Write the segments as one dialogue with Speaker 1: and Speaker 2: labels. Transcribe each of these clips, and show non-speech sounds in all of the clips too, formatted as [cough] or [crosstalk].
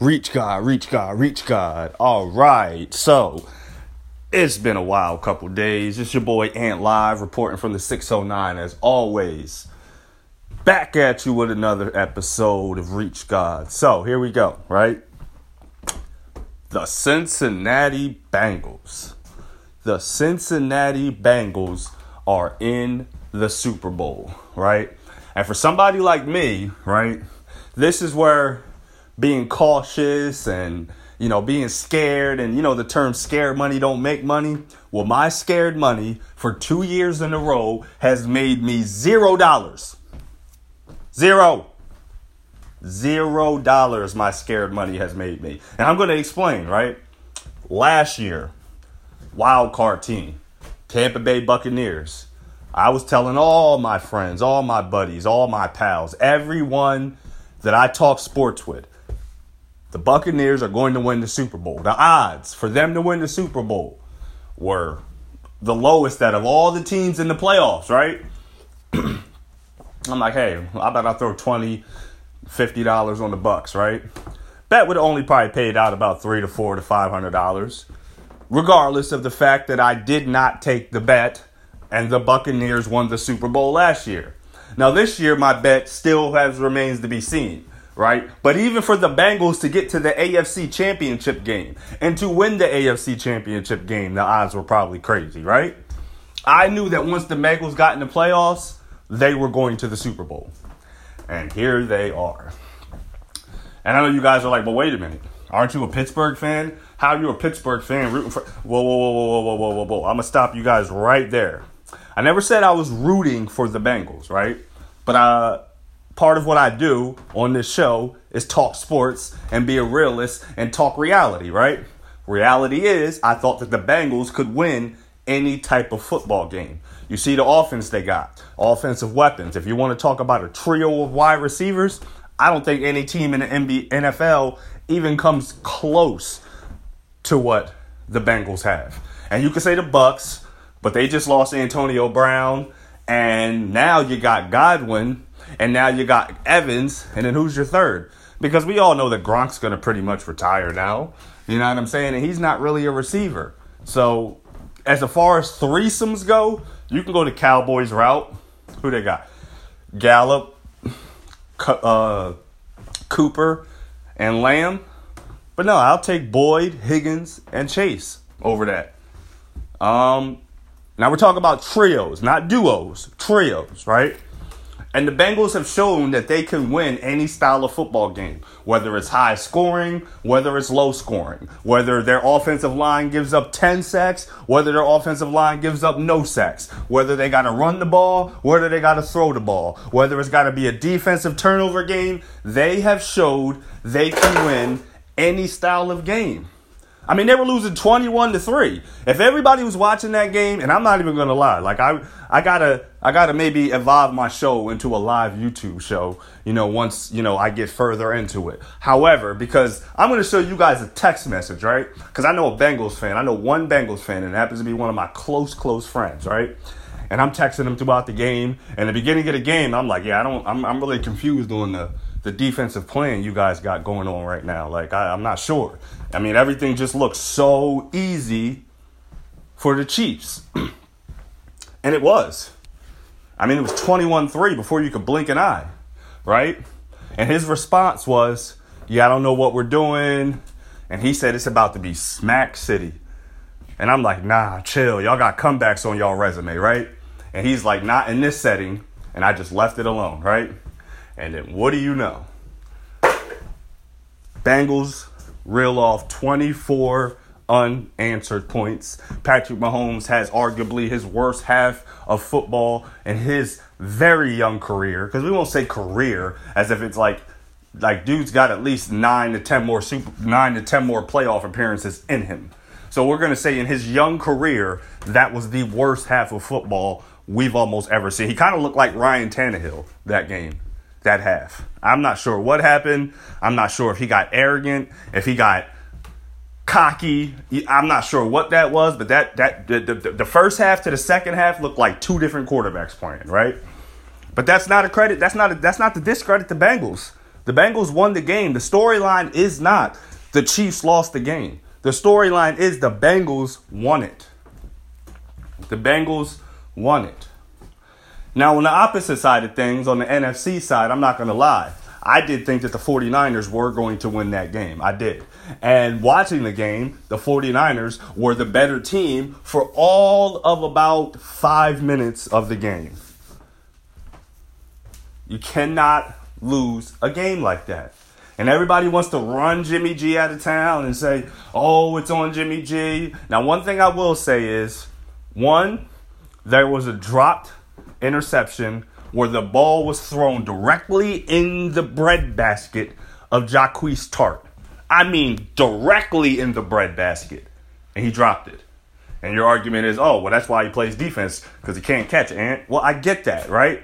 Speaker 1: Reach God, reach God, reach God. All right. So it's been a wild couple days. It's your boy Ant Live reporting from the 609 as always. Back at you with another episode of Reach God. So here we go, right? The Cincinnati Bengals. The Cincinnati Bengals are in the Super Bowl, right? And for somebody like me, right, this is where being cautious and you know being scared. And you know the term scared money don't make money. Well my scared money for two years in a row has made me zero dollars. Zero. Zero dollars my scared money has made me. And i'm going to explain right? Last year wild card team tampa bay buccaneers. I was telling all my friends all my buddies all my pals everyone that i talk sports with the Buccaneers are going to win the Super Bowl. The odds for them to win the Super Bowl were the lowest out of all the teams in the playoffs, right? [clears throat] I'm like, hey, I bet I throw 20 $50 on the Bucks, right? Bet would only probably paid out about three to four to five hundred dollars, regardless of the fact that I did not take the bet and the Buccaneers won the Super Bowl last year. Now this year my bet still has remains to be seen right? But even for the Bengals to get to the AFC championship game and to win the AFC championship game, the odds were probably crazy, right? I knew that once the Bengals got in the playoffs, they were going to the Super Bowl. And here they are. And I know you guys are like, but wait a minute. Aren't you a Pittsburgh fan? How are you a Pittsburgh fan rooting for Whoa, whoa, whoa, whoa, whoa, whoa, whoa, whoa. I'm gonna stop you guys right there. I never said I was rooting for the Bengals, right? But uh part of what I do on this show is talk sports and be a realist and talk reality, right? Reality is, I thought that the Bengals could win any type of football game. You see the offense they got, offensive weapons. If you want to talk about a trio of wide receivers, I don't think any team in the NBA, NFL even comes close to what the Bengals have. And you can say the Bucks, but they just lost Antonio Brown, and now you got Godwin and now you got Evans, and then who's your third? Because we all know that Gronk's going to pretty much retire now. You know what I'm saying? And he's not really a receiver. So, as far as threesomes go, you can go the Cowboys route. Who they got? Gallup, uh, Cooper, and Lamb. But no, I'll take Boyd, Higgins, and Chase over that. Um, now we're talking about trios, not duos, trios, right? And the Bengals have shown that they can win any style of football game, whether it's high scoring, whether it's low scoring, whether their offensive line gives up 10 sacks, whether their offensive line gives up no sacks, whether they got to run the ball, whether they got to throw the ball, whether it's got to be a defensive turnover game. They have showed they can win any style of game. I mean, they were losing 21 to 3. If everybody was watching that game, and I'm not even to lie, like I I got to I got to maybe evolve my show into a live YouTube show, you know, once, you know, I get further into it. However, because I'm to show you guys a text message, right? Cuz I know a Bengals fan. I know one Bengals fan and it happens to be one of my close close friends, right? And I'm texting him throughout the game. And the beginning of the game, I'm like, yeah, I don't I'm I'm really confused on the the defensive plan you guys got going on right now. Like I, I'm not sure. I mean, everything just looks so easy for the Chiefs. [clears throat] and it was. I mean, it was 21 3 before you could blink an eye, right? And his response was, Yeah, I don't know what we're doing. And he said, It's about to be Smack City. And I'm like, Nah, chill. Y'all got comebacks on y'all resume, right? And he's like, Not in this setting. And I just left it alone, right? And then what do you know? Bengals reel off 24 unanswered points. Patrick Mahomes has arguably his worst half of football in his very young career. Because we won't say career as if it's like like dude's got at least nine to ten more super nine to ten more playoff appearances in him. So we're gonna say in his young career, that was the worst half of football we've almost ever seen. He kind of looked like Ryan Tannehill that game that half. I'm not sure what happened. I'm not sure if he got arrogant, if he got cocky. I'm not sure what that was, but that that the, the, the first half to the second half looked like two different quarterbacks playing, right? But that's not a credit. That's not a, that's not to discredit the Bengals. The Bengals won the game. The storyline is not the Chiefs lost the game. The storyline is the Bengals won it. The Bengals won it. Now, on the opposite side of things, on the NFC side, I'm not going to lie. I did think that the 49ers were going to win that game. I did. And watching the game, the 49ers were the better team for all of about five minutes of the game. You cannot lose a game like that. And everybody wants to run Jimmy G out of town and say, oh, it's on Jimmy G. Now, one thing I will say is one, there was a dropped interception where the ball was thrown directly in the bread basket of Jaquiski Tartt. I mean, directly in the bread basket. And he dropped it. And your argument is, oh, well, that's why he plays defense, because he can't catch. And, well, I get that, right?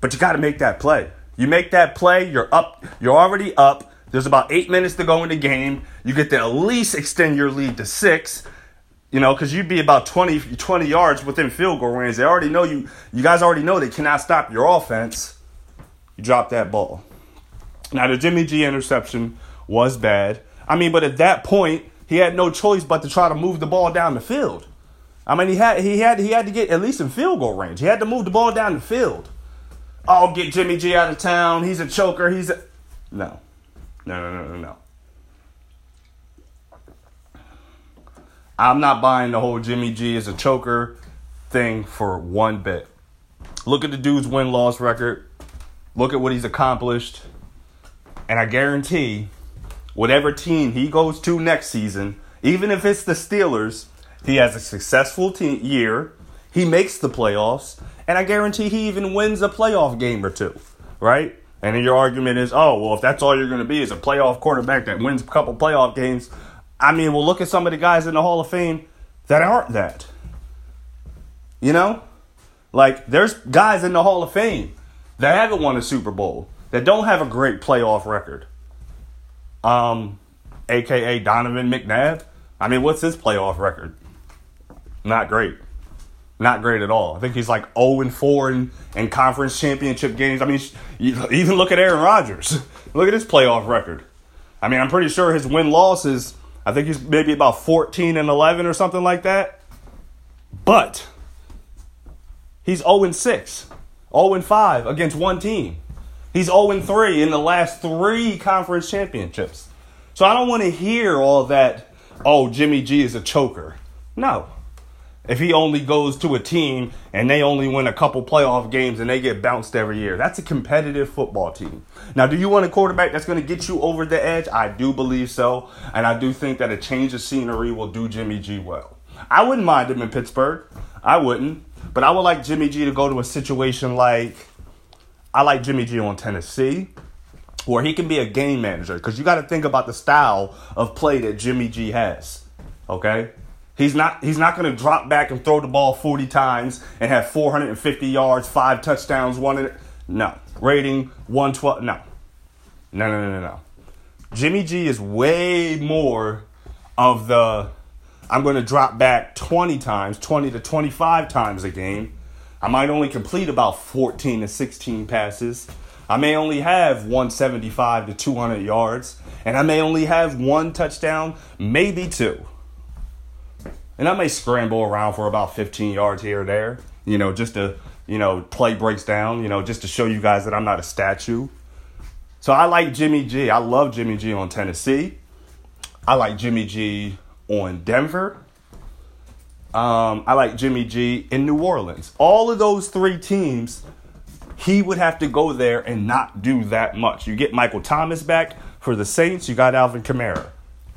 Speaker 1: But you got to make that play. You make that play, you're up, you're already up. There's about eight minutes to go in the game. You get to at least extend your lead to six. You know, because you'd be about 20, 20 yards within field goal range. They already know you. You guys already know they cannot stop your offense. You drop that ball. Now the Jimmy G interception was bad. I mean, but at that point, he had no choice but to try to move the ball down the field. I mean, he had he had he had to get at least in field goal range. He had to move the ball down the field. Oh, get Jimmy G out of town. He's a choker. He's a no, no, no, no, no, no. I'm not buying the whole Jimmy G is a choker thing for one bit. Look at the dude's win loss record. Look at what he's accomplished. And I guarantee whatever team he goes to next season, even if it's the Steelers, he has a successful team year. He makes the playoffs, and I guarantee he even wins a playoff game or two, right? And your argument is, oh, well, if that's all you're going to be is a playoff quarterback that wins a couple playoff games, I mean, we'll look at some of the guys in the Hall of Fame that aren't that. You know? Like, there's guys in the Hall of Fame that haven't won a Super Bowl, that don't have a great playoff record. Um, AKA Donovan McNabb. I mean, what's his playoff record? Not great. Not great at all. I think he's like 0 and 4 in, in conference championship games. I mean, even look at Aaron Rodgers. [laughs] look at his playoff record. I mean, I'm pretty sure his win loss is I think he's maybe about 14 and 11 or something like that. But he's 0 and 6, 0 and 5 against one team. He's 0 and 3 in the last three conference championships. So I don't want to hear all that, oh, Jimmy G is a choker. No if he only goes to a team and they only win a couple playoff games and they get bounced every year. That's a competitive football team. Now, do you want a quarterback that's going to get you over the edge? I do believe so. And I do think that a change of scenery will do Jimmy G well. I wouldn't mind him in Pittsburgh. I wouldn't. But I would like Jimmy G to go to a situation like I like Jimmy G on Tennessee where he can be a game manager because you got to think about the style of play that Jimmy G has. Okay? He's not he's not going to drop back and throw the ball 40 times and have 450 yards, five touchdowns, one no. Rating 112 no. No, no, no, no, no. Jimmy G is way more of the I'm going to drop back 20 times, 20 to 25 times a game. I might only complete about 14 to 16 passes. I may only have 175 to 200 yards, and I may only have one touchdown, maybe two. And I may scramble around for about 15 yards here or there, you know, just to, you know, play breaks down, you know, just to show you guys that I'm not a statue. So I like Jimmy G. I love Jimmy G on Tennessee. I like Jimmy G on Denver. Um, I like Jimmy G in New Orleans. All of those three teams, he would have to go there and not do that much. You get Michael Thomas back for the Saints, you got Alvin Kamara.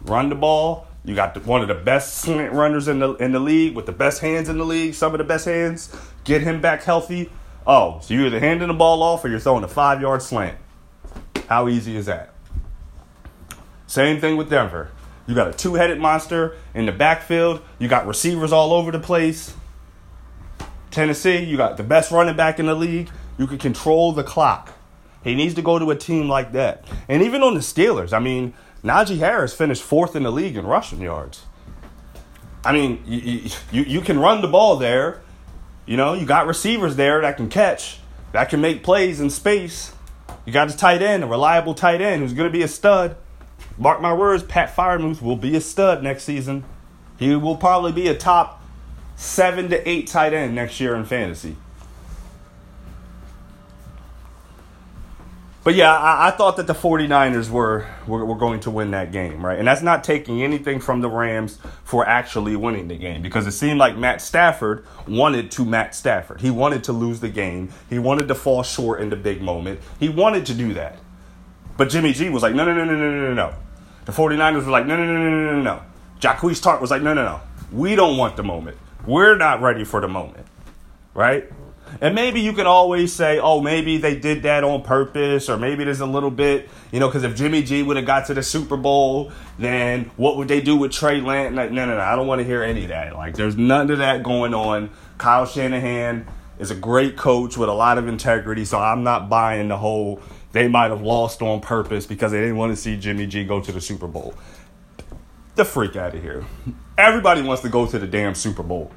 Speaker 1: Run the ball, you got one of the best slant runners in the in the league with the best hands in the league, some of the best hands. Get him back healthy. Oh, so you're either handing the ball off or you're throwing a five yard slant. How easy is that? Same thing with Denver. You got a two headed monster in the backfield. You got receivers all over the place. Tennessee, you got the best running back in the league. You can control the clock. He needs to go to a team like that. And even on the Steelers, I mean, Najee Harris finished fourth in the league in rushing yards. I mean, you, you, you can run the ball there. You know, you got receivers there that can catch, that can make plays in space. You got a tight end, a reliable tight end who's going to be a stud. Mark my words, Pat Freiermuth will be a stud next season. He will probably be a top seven to eight tight end next year in fantasy. But yeah, I, I, thought that the 49ers were, were, were going to win that game, right? And that's not taking anything from the Rams for actually winning the game because it seemed like Matt Stafford wanted to Matt Stafford. He wanted to lose the game. He wanted to fall short in the big moment. He wanted to do that. But Jimmy G was like, no, no, no, no, no, no, no. The 49ers were like, no, no, no, no, no, no, no. Jaquiski Tartt was like, no, no, no. We don't want the moment. We're not ready for the moment, right? And maybe you can always say, oh, maybe they did that on purpose, or maybe there's a little bit, you know, because if Jimmy G would have got to the Super Bowl, then what would they do with Trey Lance? no, no, no, I don't want to hear any of that. Like, there's none of that going on. Kyle Shanahan is a great coach with a lot of integrity, so I'm not buying the whole they might have lost on purpose because they didn't want to see Jimmy G go to the Super Bowl. The freak out of here. Everybody wants to go to the damn Super Bowl.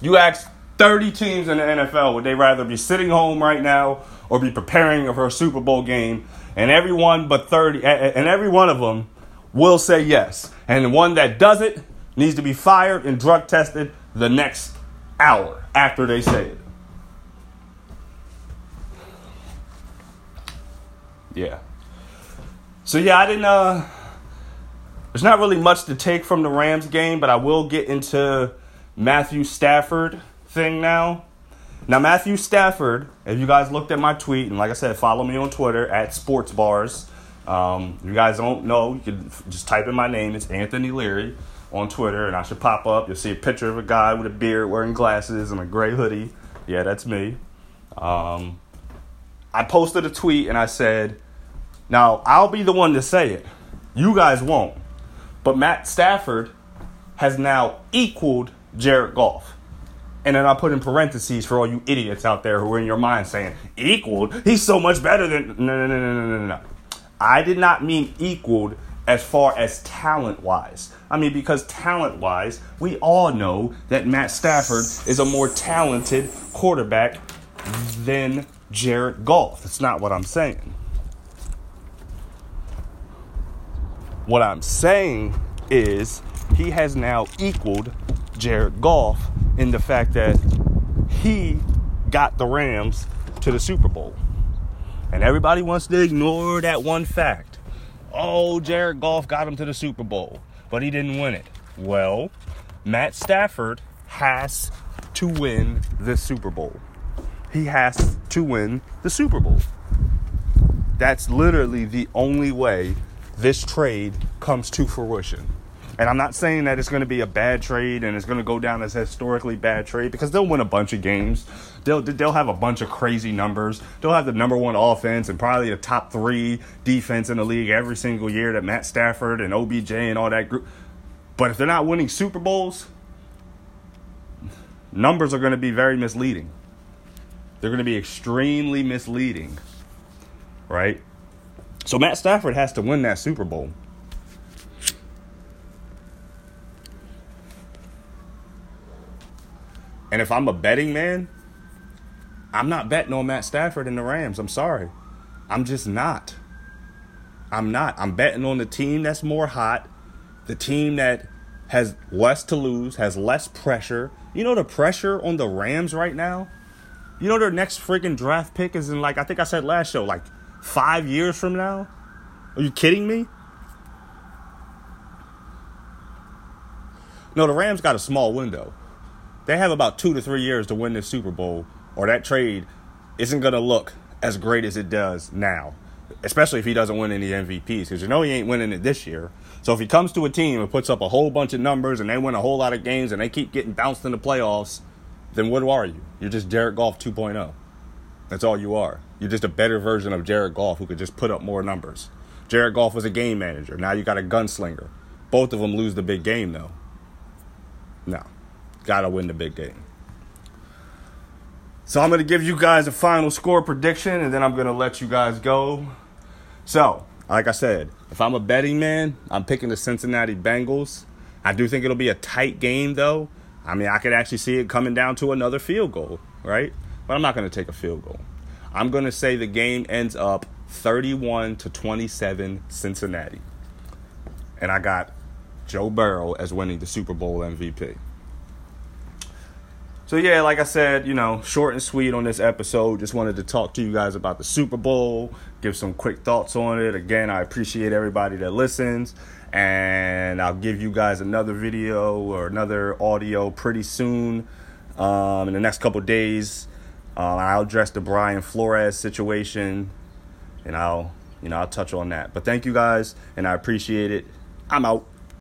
Speaker 1: You ask 30 teams in the NFL, would they rather be sitting home right now or be preparing for a Super Bowl game? And everyone but 30, and every one of them will say yes. And the one that does it needs to be fired and drug tested the next hour after they say it. Yeah. So yeah, I didn't uh there's not really much to take from the Rams game, but I will get into Matthew Stafford thing now. Now, Matthew Stafford, if you guys looked at my tweet, and like I said, follow me on Twitter at Sports Bars. Um, you guys don't know, you can just type in my name. It's Anthony Leary on Twitter, and I should pop up. You'll see a picture of a guy with a beard, wearing glasses, and a gray hoodie. Yeah, that's me. Um, I posted a tweet and I said, Now, I'll be the one to say it. You guys won't. But Matt Stafford has now equaled Jared Goff. And then I put in parentheses for all you idiots out there who are in your mind saying, equaled? He's so much better than. No, no, no, no, no, no, no. I did not mean equaled as far as talent wise. I mean, because talent wise, we all know that Matt Stafford is a more talented quarterback than Jared Goff. That's not what I'm saying. What I'm saying is he has now equaled Jared Goff in the fact that he got the Rams to the Super Bowl. And everybody wants to ignore that one fact. Oh, Jared Goff got him to the Super Bowl, but he didn't win it. Well, Matt Stafford has to win the Super Bowl. He has to win the Super Bowl. That's literally the only way this trade comes to fruition. And I'm not saying that it's going to be a bad trade and it's going to go down as a historically bad trade because they'll win a bunch of games. They'll they'll have a bunch of crazy numbers. They'll have the number one offense and probably a top three defense in the league every single year that Matt Stafford and OBJ and all that group. But if they're not winning Super Bowls, numbers are going to be very misleading. They're going to be extremely misleading, right? So Matt Stafford has to win that Super Bowl. And if I'm a betting man, I'm not betting on Matt Stafford and the Rams. I'm sorry. I'm just not. I'm not. I'm betting on the team that's more hot, the team that has less to lose, has less pressure. You know the pressure on the Rams right now? You know their next freaking draft pick is in like I think I said last show, like five years from now? Are you kidding me? No, the Rams got a small window they have about two to three years to win this Super Bowl, or that trade isn't going to look as great as it does now. Especially if he doesn't win any MVPs, because you know he ain't winning it this year. So if he comes to a team and puts up a whole bunch of numbers and they win a whole lot of games and they keep getting bounced in the playoffs, then what are you? You're just Jared Goff 2.0. That's all you are. You're just a better version of Jared Goff who could just put up more numbers. Jared Goff was a game manager. Now you got a gunslinger. Both of them lose the big game though. No got to win the big game. So I'm to give you guys a final score prediction and then I'm to let you guys go. So, like I said, if I'm a betting man, I'm picking the Cincinnati Bengals. I do think it'll be a tight game though. I mean, I could actually see it coming down to another field goal, right? But I'm not going to take a field goal. I'm going to say the game ends up 31 to 27 Cincinnati. And I got Joe Burrow as winning the Super Bowl MVP. So yeah, like I said, you know, short and sweet on this episode. Just wanted to talk to you guys about the Super Bowl, give some quick thoughts on it. Again, I appreciate everybody that listens, and I'll give you guys another video or another audio pretty soon. Um, in the next couple days, uh, I'll address the Brian Flores situation, and I'll, you know, I'll touch on that. But thank you guys, and I appreciate it. I'm out.